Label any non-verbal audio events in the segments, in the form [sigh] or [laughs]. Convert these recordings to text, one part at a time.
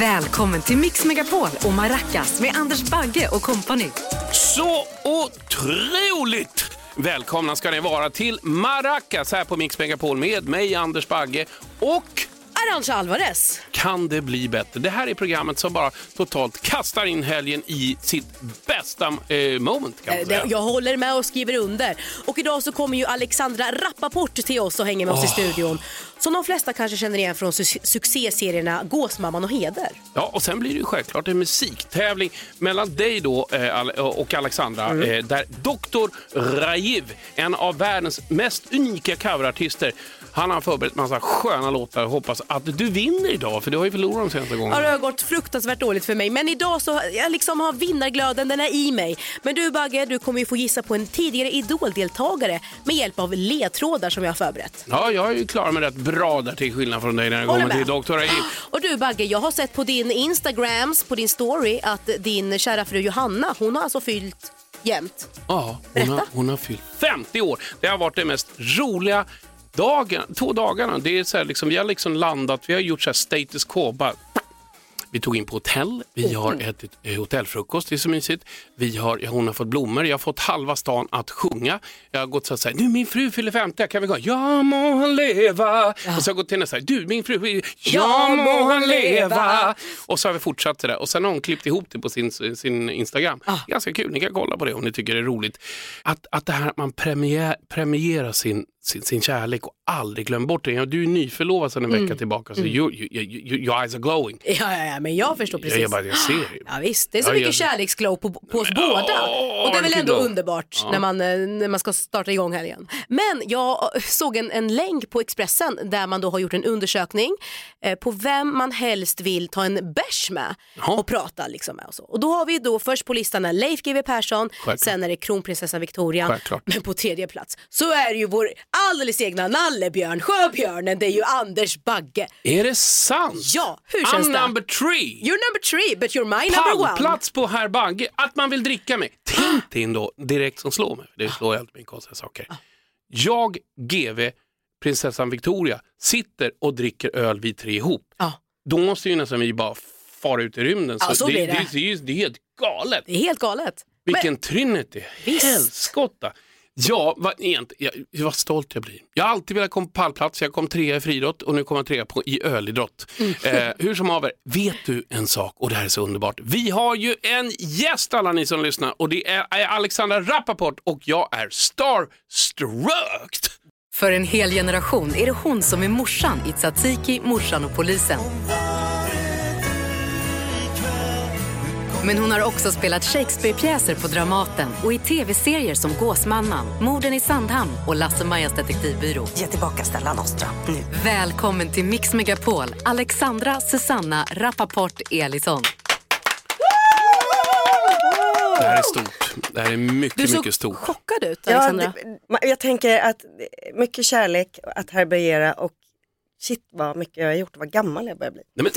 Välkommen till Mix Megapol och Maracas med Anders Bagge och kompani. Så otroligt välkomna ska ni vara till Maracas här på Mix Megapol med mig Anders Bagge och Arantxa Alvarez. kan det bli bättre? Det här är programmet som bara totalt kastar in helgen i sitt bästa eh, moment kan man Eh, säga. Jag håller med och skriver under. Och idag så kommer ju Alexandra Rappaport till oss och hänger med oss i studion. Som de flesta kanske känner igen från su- succéserierna Gåsmamman och Heder. Ja, och sen blir det ju självklart en musiktävling mellan dig då eh, och Alexandra Mm. eh, där Dr. Rajiv, en av världens mest unika coverartister, han har förberett massa sköna låtar och hoppas att du vinner idag för du har ju förlorat de senaste Ja, gångerna. det har gått fruktansvärt dåligt för mig men idag så jag liksom har vinnarglöden, den är i mig. Men du Bagge, du kommer ju få gissa på en tidigare Idol-deltagare med hjälp av ledtrådar som jag har förberett. Ja, jag är ju klar med rätt bra där till skillnad från dig när det Håller kommer till. Dr. Rajiv. [gasps] Och du Bagge, jag har sett på din Instagrams, på din story att din kära fru Johanna, hon har alltså fyllt jämt. Ja, hon Berätta. har, hon har fyllt 50 år. Det har varit det mest roliga dagen, två dagarna. Det är så här, liksom, vi har liksom landat, vi har gjort så här status quo. Bara, vi tog in på hotell, vi har ätit hotellfrukost, det är så mysigt. Vi har, ja, hon har fått blommor, jag har fått halva stan att sjunga. Jag har gått så här, nu min fru fyller 50, kan vi gå? Ja må han leva. Och så har jag gått till henne så här, du min fru, ja må han leva. Och så har vi fortsatt det där och sen har hon klippt ihop det på sin, sin Instagram. Ganska kul, ni kan kolla på det om ni tycker det är roligt. Att, att det här att man premiär, premierar sin, sin, sin kärlek och aldrig glömmer bort det. Ja, du är nyförlovad sedan en vecka tillbaka så you, you, you, you, your eyes are glowing. Ja, ja, ja, men jag förstår precis. Jag, jag, bara, jag ser det. Ja, visst, det är så Ja, mycket jag- kärleksglow på, på oss båda. Åh, Och det är väl ändå glow. underbart när, man, eh, när man ska starta igång helgen. Men jag eh, såg en, en länk på Expressen där man då har gjort en undersökning eh, på vem man helst vill ta en bärs med Jaha. och prata liksom med. Och, så. och då har vi då först på listan Leif GW Persson, Självklart. sen är det kronprinsessan Victoria, Självklart. men på tredje plats så är det ju vår alldeles egna nallebjörn, sjöbjörnen, det är ju Anders Bagge. Är det sant? Ja, hur känns I'm det? number three. You're number three but you're my number one. Pallplats på herr Bagge, att man vill dricka mig. Tintin då, direkt som slår mig. Det slår ju alltid mig konstiga saker. Jag, GV, prinsessan Victoria, sitter och dricker öl vi tre ihop. Då måste ju nästan vi bara fara ut i rymden. Ja, så det, det. Det, det, är helt galet. Det är helt galet. Vilken trinity, Visst. helskotta. Ja, vad, egentligen, jag, vad stolt jag blir. Jag har alltid velat komma på pallplats, jag kom trea i friidrott och nu kommer jag trea på, i ölidrott. Mm. Eh, hur som haver, vet du en sak och det här är så underbart. Vi har ju en gäst alla ni som lyssnar och det är, är Alexandra Rappaport och jag är starstruck. För en hel generation är det hon som är morsan i Tsatsiki, morsan och polisen. Men hon har också spelat Shakespeare-pjäser på Dramaten och i tv-serier som Gåsmamman, Morden i Sandhamn och Lasse-Majas detektivbyrå. Ge tillbaka Stellan Ostra nu. Välkommen till Mix Megapol, Alexandra Susanna Rappaport Elisson. Det här är stort. Det här är mycket, Du såg mycket stort. chockad ut Ja, Alexandra. det, ma- jag tänker att det är mycket kärlek att härbärgera och shit vad mycket jag har gjort vad gammal jag börjar bli. Nej, men,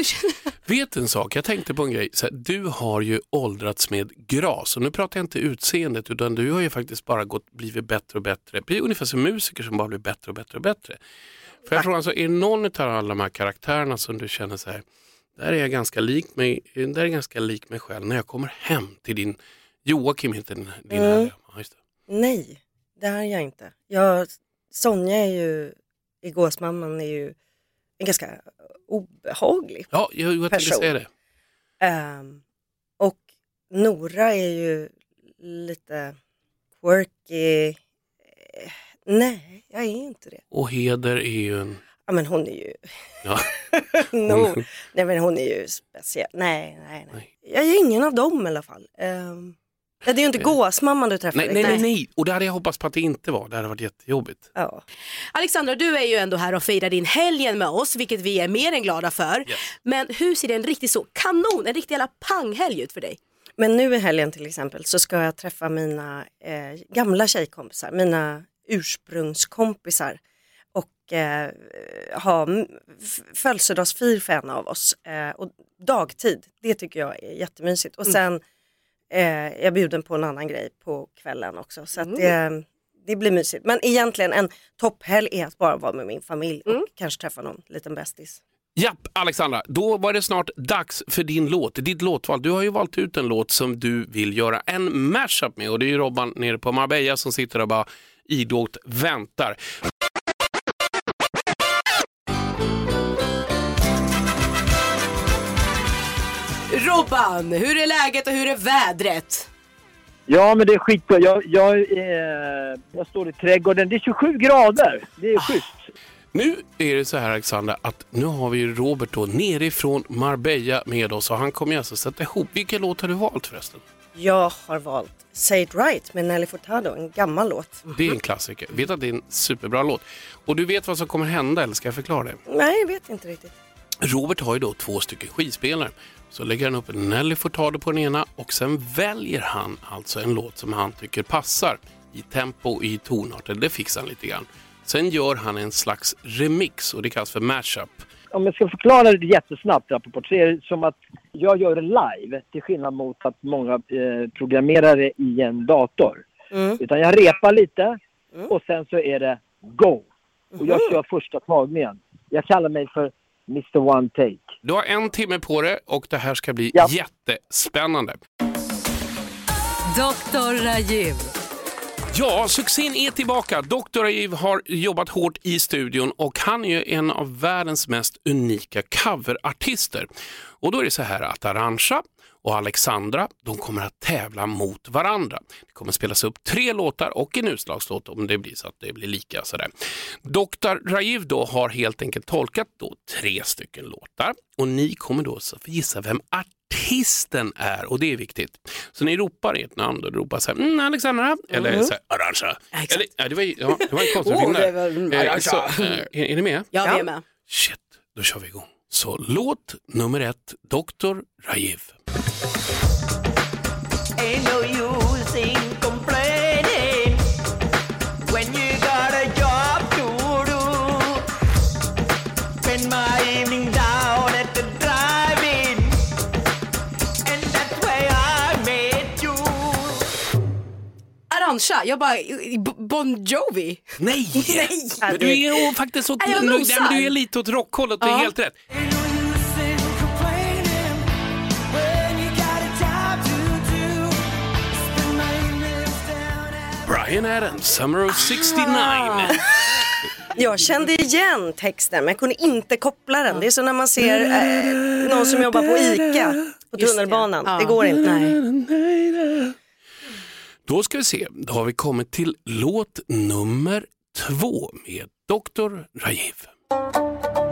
vet en sak? Jag tänkte på en grej. Så här, du har ju åldrats med gras. Och nu pratar jag inte utseendet utan du har ju faktiskt bara gått, blivit bättre och bättre. Det är ungefär som musiker som bara blir bättre och bättre och bättre. För jag tror alltså, är någon av alla de här karaktärerna som du känner så här, där är jag ganska lik mig, där är jag ganska lik mig själv när jag kommer hem till din, Joakim heter din, din Mm. härliga- ja, just det. Nej, det är jag inte. Jag, Sonja är ju, i Gåsmamman är ju en ganska obehaglig. Ja, jag, jag Person. säga det. Ehm, och Nora är ju lite quirky. Eh, Nej, jag är inte det. Och Heder är ju en, Ja men hon är ju, ja, [laughs] no, nej men hon är ju speciell. Nej, nej, nej. Jag är ingen av dem i alla fall. Um, det är ju inte gåsmamman du träffar. nej, nej, nej, nej, och det hade jag hoppats på att det inte var. Det hade varit jättejobbigt. Ja. Alexandra, du är ju ändå här och firar din helgen med oss, vilket vi är mer än glada för. Yes. Men hur ser en riktigt så kanon, en riktig jävla panghelg ut för dig? Men nu i helgen till exempel så ska jag träffa mina eh, gamla tjejkompisar, mina ursprungskompisar och eh, ha födelsedagsfir för en av oss. Eh, och dagtid, det tycker jag är jättemysigt. Och sen eh, är jag bjuden på en annan grej på kvällen också. Så att det, det blir mysigt. Men egentligen en topphelg är att bara vara med min familj och kanske träffa någon liten bästis. Japp, Alexandra, då var det snart dags för din låt, ditt låtval. Du har ju valt ut en låt som du vill göra en mashup med och det är ju Robban nere på Marbella som sitter och bara idogt väntar. Robban, hur är läget och hur är vädret? Ja, men det är skitbra. Jag, jag, eh, jag står i trädgården. Det är 27 grader. Det är schysst. Nu är det så här Alexandra att nu har vi Robert då nerifrån Marbella med oss och han kommer alltså sätta ihop. Vilken låt har du valt förresten? Jag har valt Say It Right med Nelly Furtado, en gammal låt. Det är en klassiker. Vet att det är en superbra låt. Och du vet vad som kommer hända eller ska jag förklara det? Nej, jag vet inte riktigt. Robert har ju då två stycken skivspelare. Så lägger han upp en Nelly Furtado på den ena och sen väljer han alltså en låt som han tycker passar i tempo och i tonart. Det fixar han lite grann. Sen gör han en slags remix och det kallas för mashup. Om jag ska förklara det jättesnabbt, Rappaport, så är det som att jag gör det live. Till skillnad mot att många eh, programmerar det i en dator. Mm. Utan jag repar lite och sen så är det go. Och jag kör första tagningen. Jag kallar mig för Mr One Take. Du har en timme på det och det här ska bli Ja. jättespännande. Dr. Rajiv. Ja, succén är tillbaka. Dr. Ajiv har jobbat hårt i studion och han är ju en av världens mest unika coverartister. Och då är det så här att Arantxa och Alexandra, de kommer att tävla mot varandra. Det kommer spelas upp tre låtar och en utslagslåt om det blir så att det blir lika. Sådär. Dr. Rajiv då har helt enkelt tolkat då tre stycken låtar och ni kommer då så få gissa vem artisten är och det är viktigt. Så ni ropar ert namn då, ropar så här, mm, Alexandra eller så här, Arantxa. Eller, ja, det, var, ja, det var en konstig [laughs] film det var- Eh, så, eh, är, är ni med? Ja, vi är med. Shit, då kör vi igång. Så låt nummer ett, Dr. Rajiv. Ain't no use in complaining when you got a job to do. Spend my evening down at the drive-in, and that's where I met you. Arantxa, jag bara, Bon Jovi. Nej! [laughs] Nej. Men du är faktiskt åt, Är jag nu, nej, du är lite åt rockhållet, det är Ja. helt rätt. Brian Adams, Summer of 69. Jag kände igen texten men jag kunde inte koppla den. Det är som när man ser eh, någon som jobbar på ICA på Just det. tunnelbanan. Ja. Det går inte. Nej. Då ska vi se, då har vi kommit till låt nummer två med Dr. Rajiv.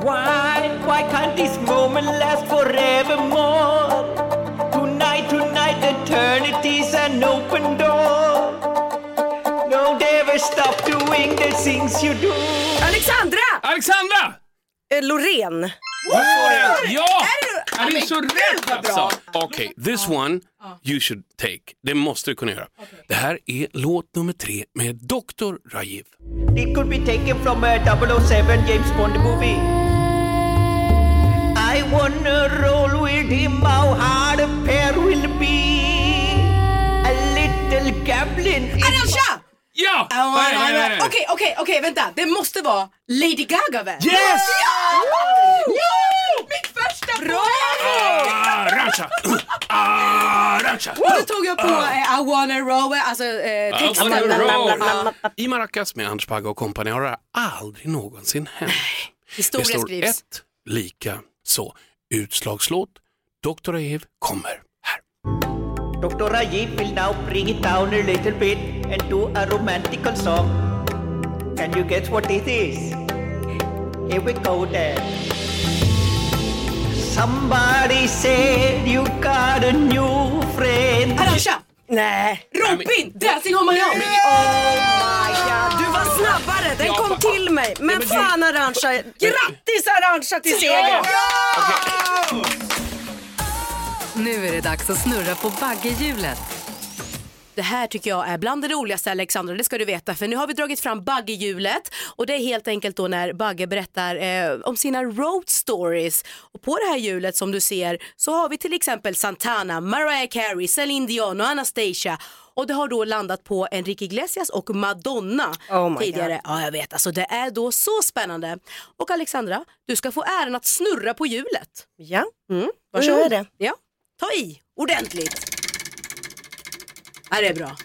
Why, why can't this moment last forevermore? Tonight, tonight, eternity's an open door. Don't ever stop doing the things you do. Alexandra! Alexandra! Eh, Loreen. Ja! Han är så rätt alltså! Okej, this one you should take. Det måste du kunna göra. Det här är låt nummer tre med Dr. Rajiv. It could be taken from a 007 James Bond movie. I wanna roll with him, how hard a pair will be. A little gambling. is- Arantxa! Ja! Okej, okej, okej, vänta. Det måste vara Lady Gaga väl? Yes! Ja! Ja! Mitt första Bra! Arantxa! [laughs] Arantxa! Då tog jag på eh, I wanna alltså eh, texten. I wanna roll. Ja. I Maracas med Anders Bagge och kompani har det aldrig någonsin hänt. Det Historia står skrivs. ett lika så. Utslagslåt. Dr. Rajiv kommer Dr. Rajiv will now bring it down a little bit and do a romantical song. Can you guess what it is? Here we go then. Somebody said you got a new friend. Arantxa! Nej. Robin! Dancing on my own! Oh my god, du var snabbare. Den Ja, kom till mig. Men men fan Arantxa, grattis Arantxa till segern. Nu är det dags att snurra på baggehjulet. Det här tycker jag är bland det roligaste Alexandra, det ska du veta. För nu har vi dragit fram Bagge-hjulet och det är helt enkelt då när Bagge berättar eh, om sina road stories. Och på det här hjulet som du ser så har vi till exempel Santana, Mariah Carey, Celine Dion och Anastasia. Och det har då landat på Enrique Iglesias och Madonna Oh tidigare. Ja, jag vet. Alltså det är då så spännande. Och Alexandra, du ska få äran att snurra på hjulet. Ja, Mm, då varsågod. gör jag det. Ja, ta i ordentligt. Ja, det är bra.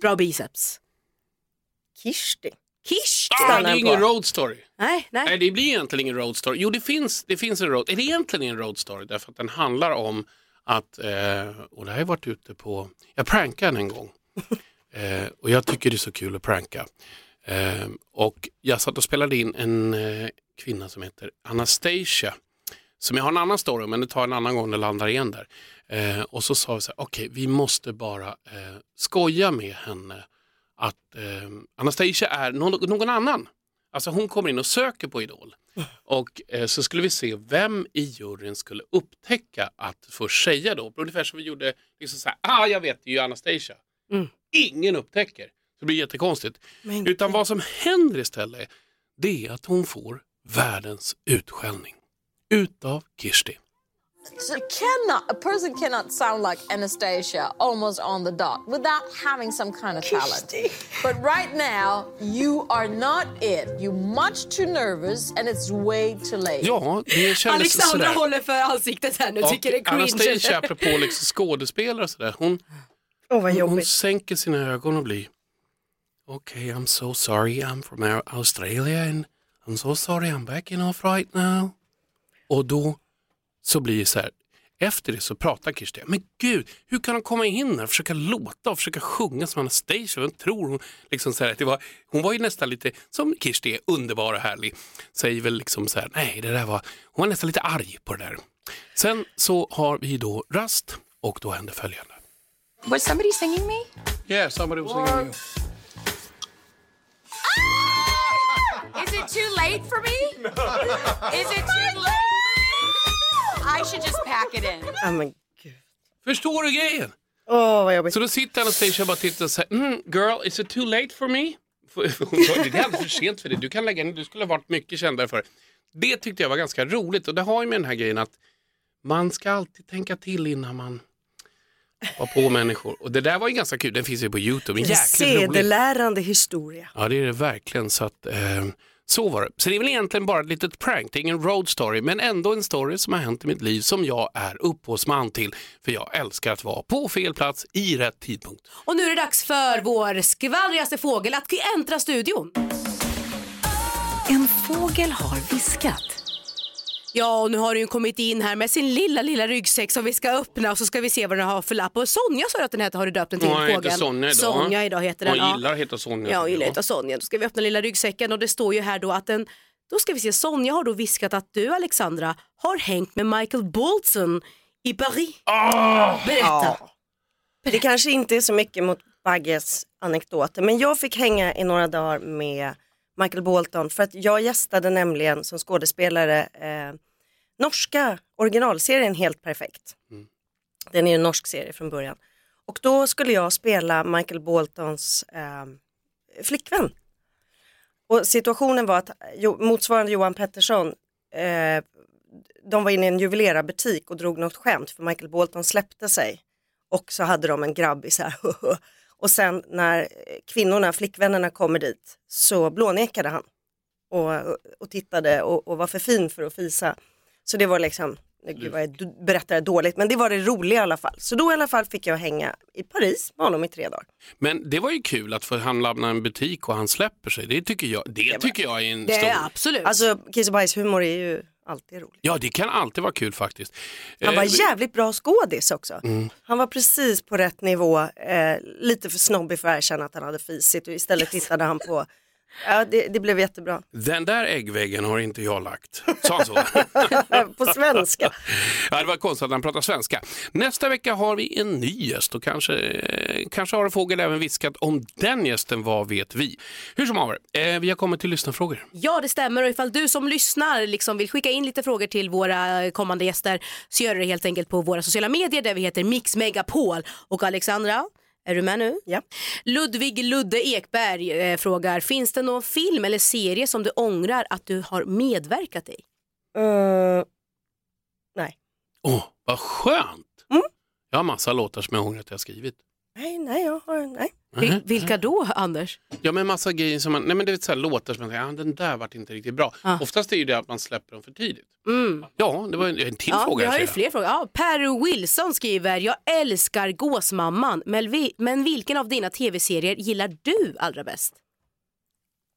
Bra biceps. Kirsti. Kirsti! Ah, det är ingen på. road story. Nej, nej. Nej, det blir egentligen ingen road story. Jo, det finns, det finns en road, det är egentligen en road story därför att den handlar om att, eh, och det har jag varit ute på, jag prankade en gång [laughs] eh, och jag tycker det är så kul att pranka. Eh, och jag satt och spelade in en eh, kvinna som heter Anastasia som jag har en annan story om, men det tar en annan gång det landar igen där. Eh, och så sa vi så här, okej vi måste bara eh, skoja med henne att eh, Anastasia är någon, någon annan. Alltså hon kommer in och söker på Idol. Och eh, så skulle vi se vem i juryn skulle upptäcka att först säga då, ungefär som vi gjorde, liksom så här, ah jag vet det är ju Anastasia. Mm. Ingen upptäcker. Så det blir jättekonstigt. Men Utan vad som händer istället, det är att hon får världens utskällning. Utav Kirsti. So cannot a person cannot sound like Anastasia almost on the dot without having some kind of talent. But right now you are not it. You're much too nervous and it's way too late. Ja, det kändes Alexandra sådär. håller för ansiktet här nu, tycker det är Och cringe. Anastasia, apropå liksom skådespelare och sådär, hon, Åh vad hon, hon sänker sina ögon och blir Okay, I'm so sorry, I'm from Au- Australia and I'm so sorry I'm backing off right now. Och då så blir det så här, efter det så pratar Kirsti, men gud, hur kan hon komma in här och försöka låta och försöka sjunga som Anastasia? Vem tror hon? Liksom så här, det var, hon var ju nästan lite, som Kirsti är, underbar och härlig. Säger väl liksom så här, nej det där var, hon var nästan lite arg på det där. Sen så har vi då rast och då händer följande. Was somebody singing me? Yeah, somebody was singing you. Is it too late for me? [laughs] Is it too late? I should just pack it in. Ja, men gud. Förstår du grejen? Åh vad jobbigt. Så då sitter Anastasia och bara tittar och säger, mm, girl, is it too late for me? Hon sa, det är alldeles för sent för dig, du kan lägga ner, du skulle ha varit mycket kändare för det." Det tyckte jag var ganska roligt och det har ju med den här grejen att man ska alltid tänka till innan man var på människor. Och det där var ju ganska kul, den finns ju på Youtube, En jäkligt rolig. sedelärande historia. Ja det är det verkligen. Så, att, eh, så var det. Så det är väl egentligen bara ett litet prank, det är ingen road story, men ändå en story som har hänt i mitt liv som jag är upphovsman till. För jag älskar att vara på fel plats i rätt tidpunkt. Och nu är det dags för vår skvallrigaste fågel att äntra studion. En fågel har viskat. Ja, och nu har den ju kommit in här med sin lilla, lilla ryggsäck som vi ska öppna och så ska vi se vad den har för lapp. Och Sonja sa att den heter, har du döpt den till Hon heter fågeln? Sonja idag. Sonja idag heter den. Hon ja. gillar att heta Sonja. Ja, hon gillar Ja. att heta Sonja. Då ska vi öppna lilla ryggsäcken och det står ju här då att den, då ska vi se, Sonja har då viskat att du Alexandra har hängt med Michael Bolton i Paris. Ah! Berätta. Ja. Det kanske inte är så mycket mot Bagges anekdoter men jag fick hänga i några dagar med Michael Bolton för att jag gästade nämligen som skådespelare eh, norska originalserien Helt perfekt. Den är ju en norsk serie från början. Och då skulle jag spela Michael Boltons eh, flickvän. Och situationen var att jo, motsvarande Johan Pettersson eh, de var inne i en juvelerarbutik och drog något skämt för Michael Bolton släppte sig och så hade de en grabbis här. [laughs] och sen när kvinnorna, flickvännerna kommer dit så blånekade han och, och tittade och, och var för fin för att fisa. Så det var liksom, gud vad jag berättar det dåligt, men det var det roliga i alla fall. Så då i alla fall fick jag hänga i Paris med honom i tre dagar. Men det var ju kul att få han lämna en butik och han släpper sig. Det tycker jag, det tycker jag är en Det stor... är absolut. Alltså kiss och bajshumor är ju alltid roligt. Ja, det kan alltid vara kul faktiskt. Han var Eh, jävligt bra skådis också. Han var precis på rätt nivå, eh, lite för snobbig för att erkänna att han hade fisit och istället [laughs] tittade han på, ja det, det blev jättebra. Den där äggväggen har inte jag lagt. Sa han så? [laughs] på svenska. [laughs] ja, det var konstigt att han pratar svenska. Nästa vecka har vi en ny gäst och kanske, eh, kanske har en fågel även viskat om den gästen, vad vet vi? Hur som haver, eh, vi har kommit till lyssnarfrågor. Ja, det stämmer. Och ifall du som lyssnar liksom vill skicka in lite frågor till våra kommande gäster så gör du det helt enkelt på våra sociala medier där vi heter Mix Megapol. Och Alexandra, Är du med nu? Ja. Ludvig Ludde Ekberg eh, frågar, finns det någon film eller serie som du ångrar att du har medverkat i? Eh, nej. Åh, vad skönt! Mm. Jag har massa låtar som jag ångrar att jag har skrivit. Nej, nej, jag har, nej. Vil- Mhm. vilka då, Anders? Ja, men massa grejer som man, nej men det är så här låtar som man säger, ja, den där vart inte riktigt bra. Ah. Oftast är ju det att man släpper dem för tidigt. Mm. Ja, det var en, en till Ja, fråga. vi har ju jag. fler frågor. Ja, Per Wilson skriver, jag älskar Gåsmamman, men, vi, men vilken av dina tv-serier gillar du allra bäst?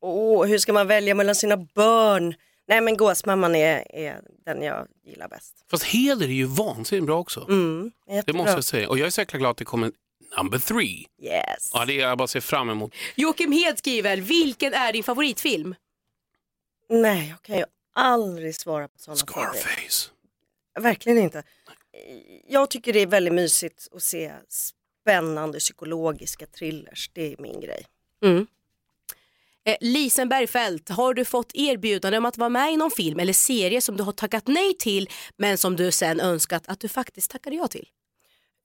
Åh, hur ska man välja mellan sina barn? Nej men Gåsmamman är, är den jag gillar bäst. Fast Heder är ju vansinnigt bra också. Mm, Det måste jag säga. Och jag är så jäkla glad att det kommer number three. Yes. Ja, det är jag bara ser fram emot. Joakim Hed skriver, vilken är din favoritfilm? Nej, jag kan ju aldrig svara på sådana frågor. Scarface. Verkligen inte. Jag tycker det är väldigt mysigt att se spännande psykologiska thrillers. Det är min grej. Mm. Eh, Lisen Bergfeldt, har du fått erbjudande om att vara med i någon film eller serie som du har tackat nej till men som du sen önskat att du faktiskt tackade ja till?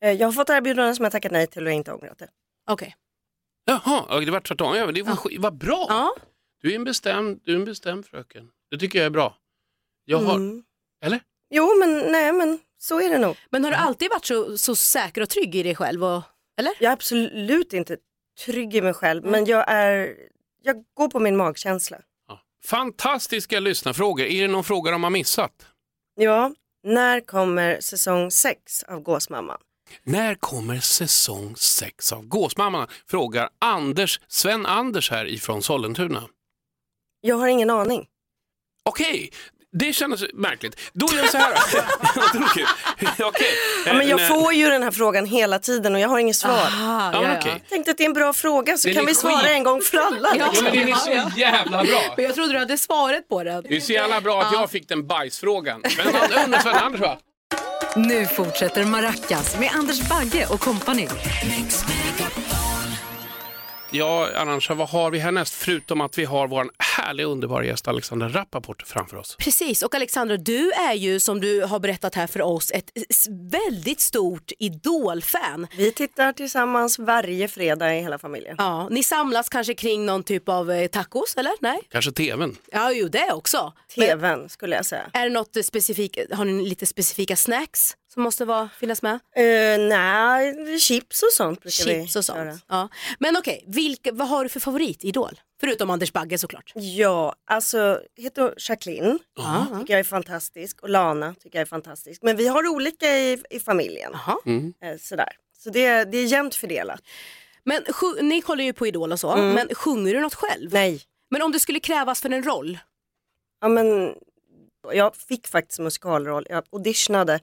Eh, Jag har fått erbjudanden som jag tackat nej till och inte ångrat det. Okej. Jaha, ja, det var tvärtom. Ja, men det var, sk- vad bra. Ja. Du är en bestämd, du är en bestämd fröken. Det tycker jag är bra. Jag har, Mm. Eller? Jo men nej men så är det nog. Men har du alltid varit så, så säker och trygg i dig själv? Och, eller? Jag är absolut inte trygg i mig själv men jag är, jag går på min magkänsla. Ja. Fantastiska lyssnarfrågor. Är det någon fråga de har missat? Ja, när kommer säsong 6 av Gåsmamman? När kommer säsong 6 av Gåsmamman? Frågar Anders, Sven Anders här ifrån Sollentuna. Jag har ingen aning. Okej, det kändes märkligt. Då gör jag så här. [laughs] [laughs] Okej. Ja, men Eh, jag när- får ju den här frågan hela tiden och jag har inget svar. Aha, Ja, men okej. Jag tänkte att det är en bra fråga så Den kan vi svara skit. en gång för alla. Ja. Ja, men den är så jävla bra. Men jag trodde du hade svaret på den. Det är så jävla bra att jag fick den bajsfrågan. Men Sven Anders va? Nu fortsätter Maracas med Anders Bagge och kompani. Ja, Arantxa, vad har vi härnäst? Förutom att vi har vår härliga underbara gäst Alexander Rappaport framför oss. Precis, och Alexandra, du är ju som du har berättat här för oss ett väldigt stort idolfan. Vi tittar tillsammans varje fredag i hela familjen. Ja, ni samlas kanske kring någon typ av eh, tacos, eller? Nej? Kanske tvn. Ja, jo det också. Men TVn skulle jag säga. är det något specifikt, har ni lite specifika snacks som måste vara, finnas med? Uh, nej, chips och sånt brukar Chips vi och sånt. göra. Ja. Men okej, vilka, vad har du för favoritidol? Förutom Anders Bagge såklart. Ja, alltså heter Jacqueline, Ja. tycker jag är fantastisk och Lana tycker jag är fantastisk. Men vi har olika i, i familjen. Jaha. Eh, sådär. Så det, det är jämnt fördelat. Men ni kollar ju på Idol och så, Mm. men sjunger du något själv? Nej, Men om det skulle krävas för en roll? ja, men jag fick faktiskt musikalroll. Jag auditionade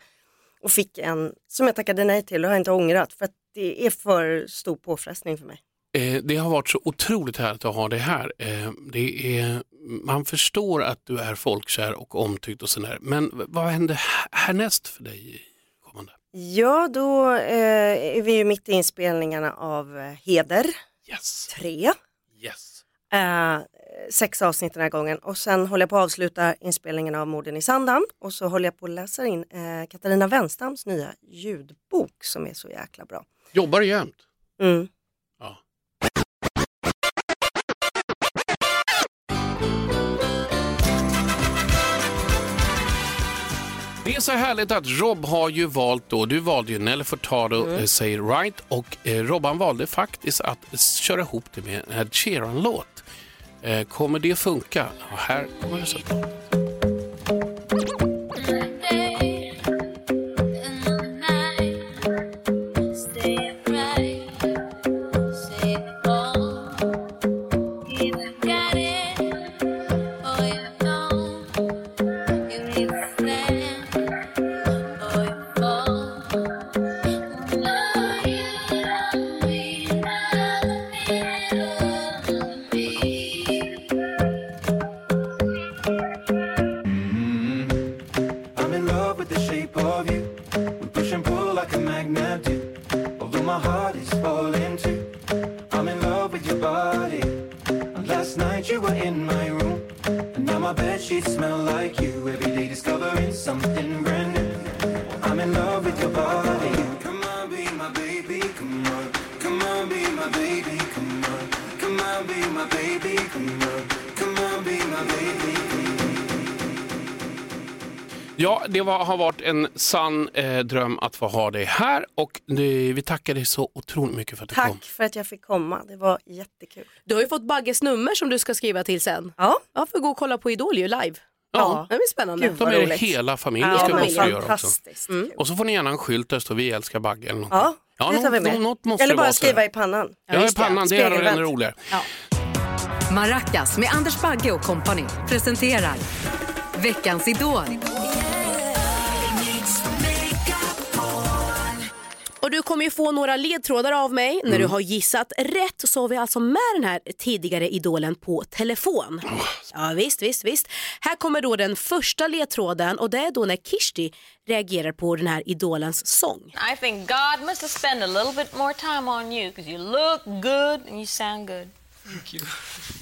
och fick en som jag tackade nej till och har inte ångrat för att det är för stor påfrestning för mig. Eh, det har varit så otroligt härligt att ha dig här. Eh, det är, man förstår att du är folkkär och omtyckt och sådär. Men vad händer här- härnäst för dig kommande? Ja, då eh, är vi ju mitt i inspelningarna av eh, Heder Yes, 3. yes. Eh, sex avsnitt den här gången och sen håller jag på att avsluta inspelningen av Morden i Sandhamn och så håller jag på att läsa in eh, Katarina Wenstams nya ljudbok som är så jäkla bra. Jobbar du jämt? Mm. Ja. Det är så härligt att Rob har ju valt då, du valde ju Nelly Furtado mm. Say It Right och eh, Robban valde faktiskt att köra ihop det med en Ed Sheeran-låt. Eh, kommer det funka? Ja, här kommer resultatet. Var, har varit en sann eh, dröm att få ha dig här och det, vi tackar dig så otroligt mycket för att du kom. Tack för att jag fick komma, det var jättekul. Du har ju fått Bagges nummer som du ska skriva till sen. Ja. Ja, får gå och kolla på Idol ju live. Ja. Det blir spännande. Gud, Ta med roligt. hela familjen Ja, ska måste göra också. fantastiskt kul. Och så får ni gärna en skylt där står vi älskar Bagge eller något. Ja, Ja, det tar vi med. något måste Eller bara skriva i pannan. Ja, i just det. pannan, det är ännu roligare. Maracas med Anders Bagge och kompani presenterar Veckans Idol. Och du kommer ju få några ledtrådar av mig. När du har gissat rätt så har vi alltså med den här tidigare idolen på telefon. Ja visst, visst, visst. Här kommer då den första ledtråden och det är då när Kishti reagerar på den här idolens sång. I think God must have spent a little bit more time on you because you look good and you sound good.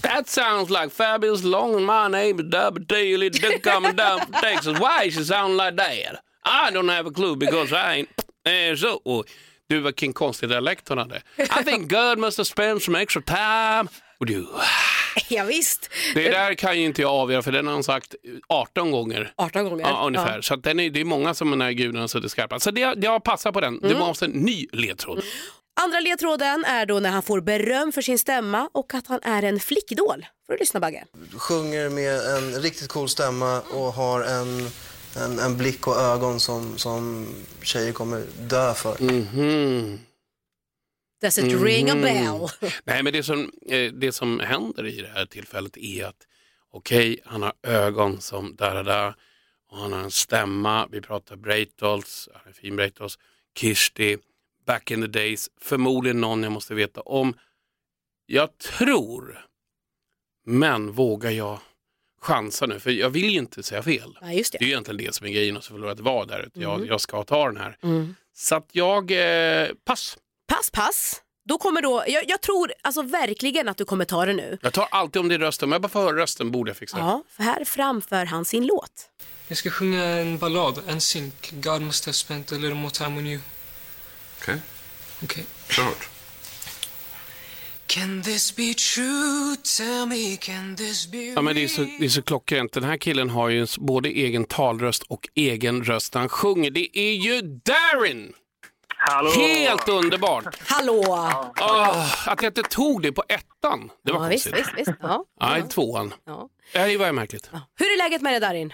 That sounds like fabulous long and my name is Double D, little duck coming down from Texas. Why is it sound like that? I don't have a clue because I ain't eh, so. Oh, du var King Konstig-dialekt hon hade. I think God must have spent some extra time with you. [laughs] Ja, visst. Det där kan ju inte jag avgöra för den har han sagt 18 gånger. 18 gånger. Ja, ungefär. Så att den är, det är många som den här guden har suttit skarpa. Så det, jag passar på den. Det måste en ny ledtråd. Andra ledtråden är då när han får beröm för sin stämma och att han är en flickidol. Får du lyssna Bagge? sjunger med en riktigt cool stämma och har en, en, en blick och ögon som, som tjejer kommer dö för. Mhm. Does it ring a bell? [laughs] Nej, men det som, eh, det som händer i det här tillfället är att okej, han har ögon som da da da och han har en stämma. Vi pratar Breitholtz, han är fin Breitholtz, Kirsti, back in the days, förmodligen någon jag måste veta om. Jag tror, men vågar jag chansa nu? För jag vill ju inte säga fel. Ja, just Det är det. ju egentligen det som är grejen och så förlorar att vara där. Jag, Mm. jag ska ta den här. Mm. Så att jag, eh, pass. Pass, pass. Då kommer då, jag, jag tror alltså verkligen att du kommer ta det nu. Jag tar alltid om det är rösten, om jag bara får höra rösten borde jag fixa. Ja, för här framför han sin låt. Jag ska sjunga en ballad, en synk. God must have spent a little more time on you. Okej, Okej. klart. Can this be true? Tell me, can this be Ja, men det, är så, det är så klockrent. Den här killen har ju både egen talröst och egen röst när han sjunger. Det är ju Darin! Hallå! Helt underbart! Hallå! Åh, att jag inte tog det på ettan, det var ja, visst, konstigt. visst, visst. Ja. Nej, tvåan. Ja. Det var ju märkligt. Hur är läget med dig Darin?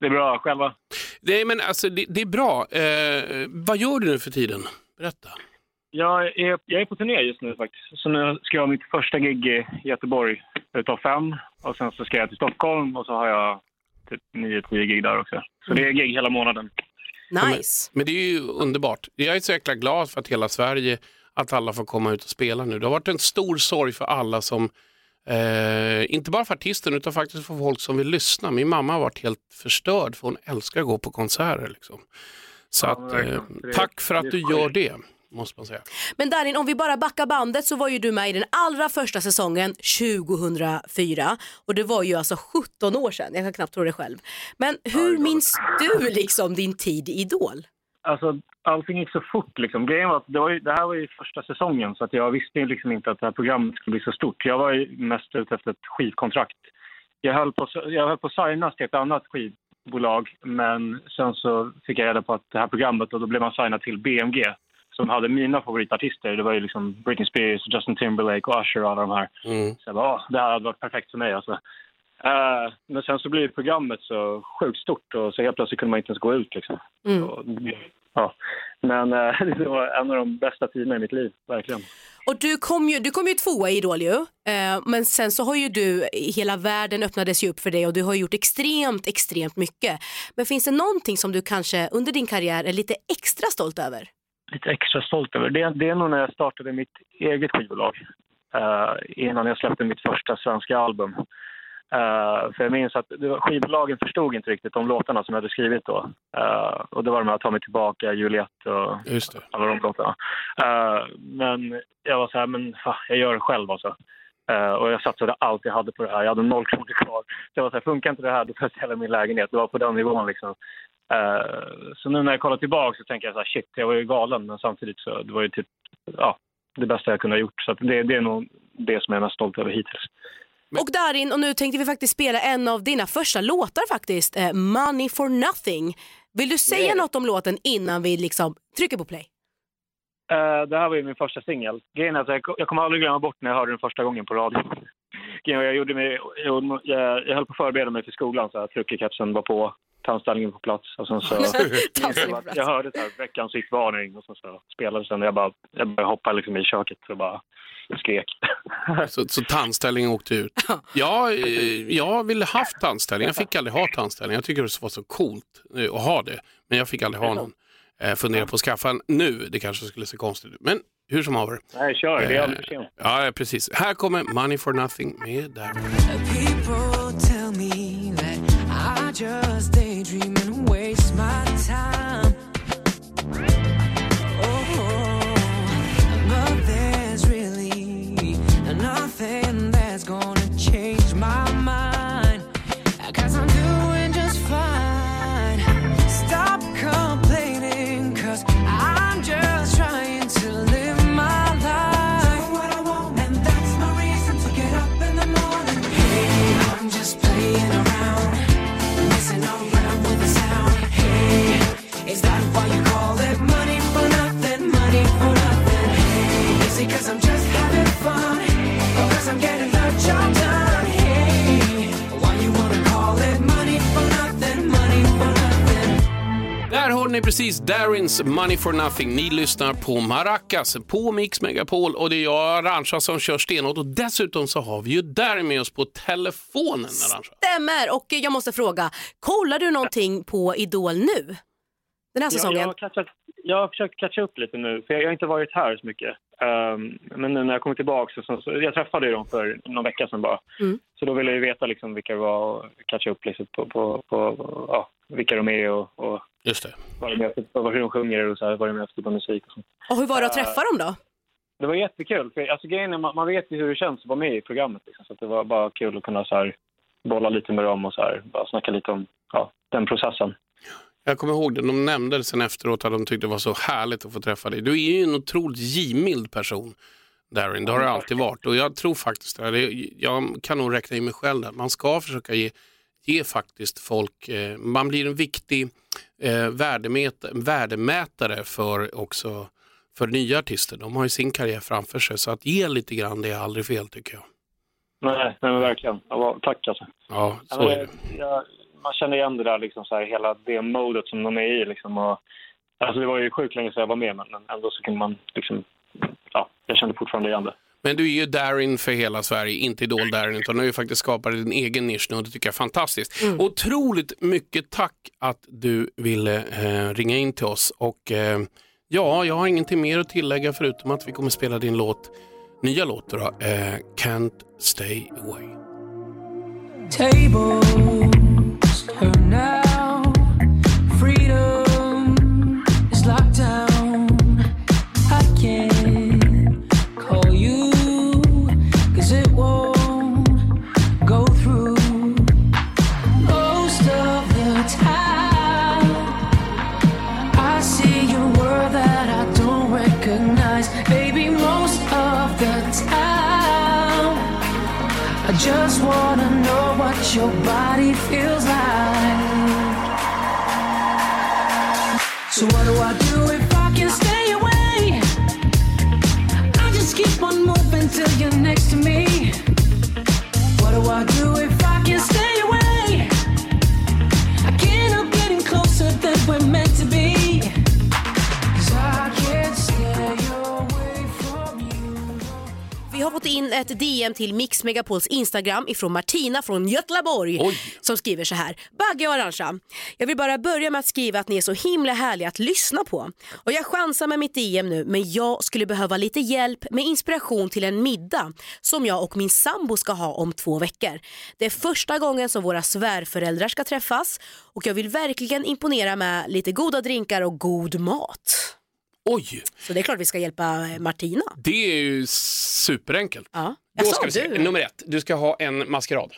Det är bra, själva? Det, men alltså, det, det är bra. Eh, vad gör du nu för tiden? Berätta. Jag är, jag är på turné just nu faktiskt. Så nu ska jag ha mitt första gig i Göteborg utav fem. Och sen så ska jag till Stockholm och så har jag typ nio, tio gig där också. Så det är gig hela månaden. Nice. Men det är ju underbart. Jag är så jäkla glad för att hela Sverige, att alla får komma ut och spela nu. Det har varit en stor sorg för alla som, eh, inte bara för artisten utan faktiskt för folk som vill lyssna. Min mamma har varit helt förstörd för hon älskar att gå på konserter. Liksom. Så Ja, att, eh, tack för att du gör det, måste man säga. Men Darin, om vi bara backar bandet så var ju du med i den allra första säsongen 2004 och det var ju alltså 17 år sedan, jag kan knappt tro det själv. Men hur minns du liksom din tid i Idol? Alltså, allting gick så fort. Liksom. Grejen var att det, var ju, det här var ju första säsongen så att jag visste ju liksom inte att det här programmet skulle bli så stort. Jag var ju mest ute efter ett skivkontrakt. Jag höll på, jag höll på att signas till ett annat skivbolag men sen så fick jag reda på att det här programmet och då blev man signad till BMG som hade mina favoritartister. Det var ju liksom Britney Spears, Justin Timberlake och Usher och alla de här. Mm. Så jag bara, "Åh, det här hade varit perfekt för mig alltså. Eh, men sen så blev programmet så sjukt stort och så helt plötsligt kunde man inte ens gå ut liksom. Mm. Och, ja. Men eh, [laughs] det var en av de bästa tiderna i mitt liv, verkligen. Och du kom ju, du kom ju tvåa i Idol ju, eh, men sen så har ju du, hela världen öppnades ju upp för dig och du har gjort extremt, extremt mycket. Men finns det någonting som du kanske under din karriär är lite extra stolt över? Lite extra stolt över. Det, det är nog när jag startade mitt eget skivbolag. eh, innan jag släppte mitt första svenska album. Eh, för jag minns att var, skivbolagen förstod inte riktigt de låtarna som jag hade skrivit då. Eh, och det var de här Ta mig tillbaka, Juliet och alla de låtarna. Eh, men jag var så här, men fan, jag gör det själv alltså. Eh, och jag satsade allt jag hade på det här. Jag hade noll kronor kvar. Så jag var så här, funkar inte det här då får jag sälja min lägenhet. Det var på den nivån liksom. Eh, så nu när jag kollar tillbaka så tänker jag så här, shit, jag var ju galen. Men samtidigt så, det var ju typ, ja, det bästa jag kunde ha gjort. Så det, det är nog det som jag är mest stolt över hittills. Och Darin, och nu tänkte vi faktiskt spela en av dina första låtar faktiskt, eh, Money for nothing. Vill du säga Yeah. något om låten innan vi liksom trycker på play? Eh, det här var ju min första singel. Grejen är att jag, jag kommer aldrig glömma bort när jag hörde den första gången på radio. Jag, gjorde mig, jag, jag, jag höll på att förbereda mig för skolan, så här, truckerkepsen var på, tandställningen på plats. Och sen så, [laughs] jag hörde så här, veckans hitvarning och sen så spelades den. Jag, bara, jag började hoppa liksom i köket och bara skrek. Så, så tandställningen åkte ut. Ja, eh, jag ville haft tandställning. Jag fick aldrig ha tandställning. Jag tycker det var så coolt eh, att ha det. Men jag fick aldrig ha någon. Eh, Funderar på att skaffa en nu. Det kanske skulle se konstigt ut. Men hur som haver. Nej, kör. Det är aldrig för sent. Ja, precis. Här kommer Money for nothing med där. People tell me that I just daydream and waste my precis Darins Money for nothing. Ni lyssnar på Maracas på Mix Megapol och det är jag, Arantxa, som kör stenhårt. Och dessutom så har vi ju Darin med oss på telefonen, Arantxa. Stämmer, och jag måste fråga, kollar du någonting på Idol nu? Den här Jag, säsongen? jag, har catchat, jag har försökt catcha upp lite nu, för jag, jag har inte varit här så mycket. Ehm, men nu när jag kommer tillbaka, så, så, jag träffade ju dem för någon vecka sedan bara. Mm. Så då ville jag ju veta liksom vilka det var och catcha upp lite på, på, på ja, vilka de är och, och Just det. vad för, vad, hur de sjunger och så här, vad de är av musik. Och sånt. Och hur var det att Eh, träffa dem då? Det var jättekul. För, alltså, grejen är, man, man vet ju hur det känns att vara med i programmet. Liksom, så att det var bara kul att kunna så här, bolla lite med dem och så här, bara snacka lite om ja, den processen. Jag kommer ihåg det, de nämnde det sen efteråt att de tyckte det var så härligt att få träffa dig. Du är ju en otroligt givmild person, Darin. Det har det alltid varit. Och jag tror faktiskt det. Jag kan nog räkna in mig själv där. Man ska försöka ge, ge faktiskt folk, eh, man blir en viktig eh, värdemätare, värdemätare för också för nya artister. De har ju sin karriär framför sig. Så att ge lite grann, det är aldrig fel tycker jag. Nej, nej men verkligen. Ja, tack alltså. Ja, så är det. jag, man känner igen det där, liksom, så här, hela det modet som de är i. Liksom, och, alltså, det var ju sjukt länge sedan jag var med, men men ändå så kunde man... Liksom, ja, jag kände fortfarande igen det. Men du är ju Darin för hela Sverige, inte Idol-Darin, utan du har ju faktiskt skapat din egen nisch nu och det tycker jag är fantastiskt. Otroligt mycket tack att du ville eh, ringa in till oss och eh, ja, jag har ingenting mer att tillägga förutom att vi kommer spela din låt, nya låt då, eh, Can't Stay Away. Tables in ett DM till Mix Megapols Instagram ifrån Martina från Götlaborg som skriver så här. Bagge och Arantxa, jag vill bara börja med att skriva att ni är så himla härliga att lyssna på. Och jag chansar med mitt DM nu men jag skulle behöva lite hjälp med inspiration till en middag som jag och min sambo ska ha om två veckor. Det är första gången som våra svärföräldrar ska träffas och jag vill verkligen imponera med lite goda drinkar och god mat. Oj! Så det är klart vi ska hjälpa eh, Martina. Det är ju superenkelt. Ja. Då Jaså, ska vi se. du? Nummer ett, du ska ha en maskerad.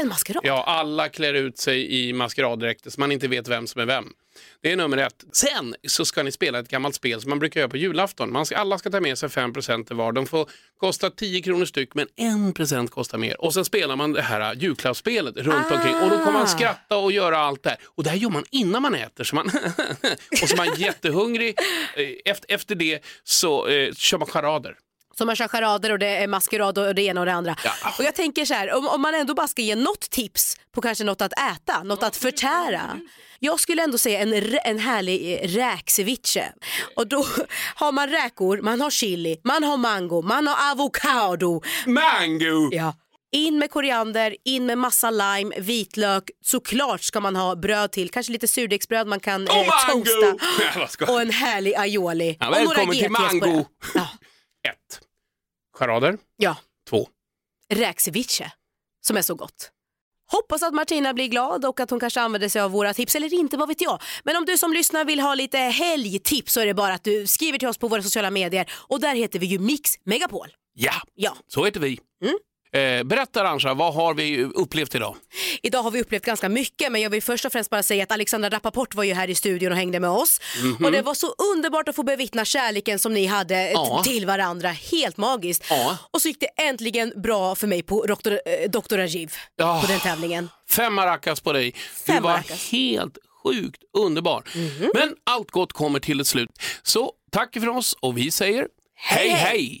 En maskerad? Ja, alla klär ut sig i maskeraddräkter så man inte vet vem som är vem. Det är nummer ett. Sen så ska ni spela ett gammalt spel som man brukar göra på julafton. Man ska, alla ska ta med sig 5% presenter var. De får kosta 10 kronor styck men en present kostar mer. Och sen spelar man det här julklappsspelet runt Ah. omkring och då kommer man skratta och göra allt det här. Och det här gör man innan man äter. Så man [laughs] och så är man jättehungrig. Eh, Efter, efter det så eh, kör man charader. Så man kör charader och det är maskerad och det ena och det andra. Och jag tänker så här, om, om man ändå bara ska ge något tips på kanske något att äta, något att förtära. Jag skulle ändå säga en, en härlig eh, räkceviche. Och då [laughs] har man räkor, man har chili, man har mango, man har avokado. Mango! Ja. In med koriander, in med massa lime, vitlök. Såklart ska man ha bröd till, kanske lite surdegsbröd man kan eh, Och mango! toasta. [laughs] Ja, Och en härlig aioli. Ja, och några till mango. det. Charader. Ja. Två. räkceviche som är så gott. Hoppas att Martina blir glad och att hon kanske använder sig av våra tips eller inte, vad vet jag. Men om du som lyssnar vill ha lite helgtips så är det bara att du skriver till oss på våra sociala medier och där heter vi ju Mix Megapol. Ja, Ja. så heter vi. Mm. Eh, berätta Arantxa, vad har vi upplevt idag? Idag har vi upplevt ganska mycket men jag vill först och främst bara säga att Alexandra Rappaport var ju här i studion och hängde med oss. Mhm. Och det var så underbart att få bevittna kärleken som ni hade eh, Ja. till varandra. Helt magiskt. Ja. Och så gick det äntligen bra för mig på Dr. Eh, Dr. Rajiv Ja. på den tävlingen. Fem maracas på dig. Du Fem var maracas. helt sjukt underbar. Mhm. Men allt gott kommer till ett slut. Så tack för oss och vi säger hej hej! hej.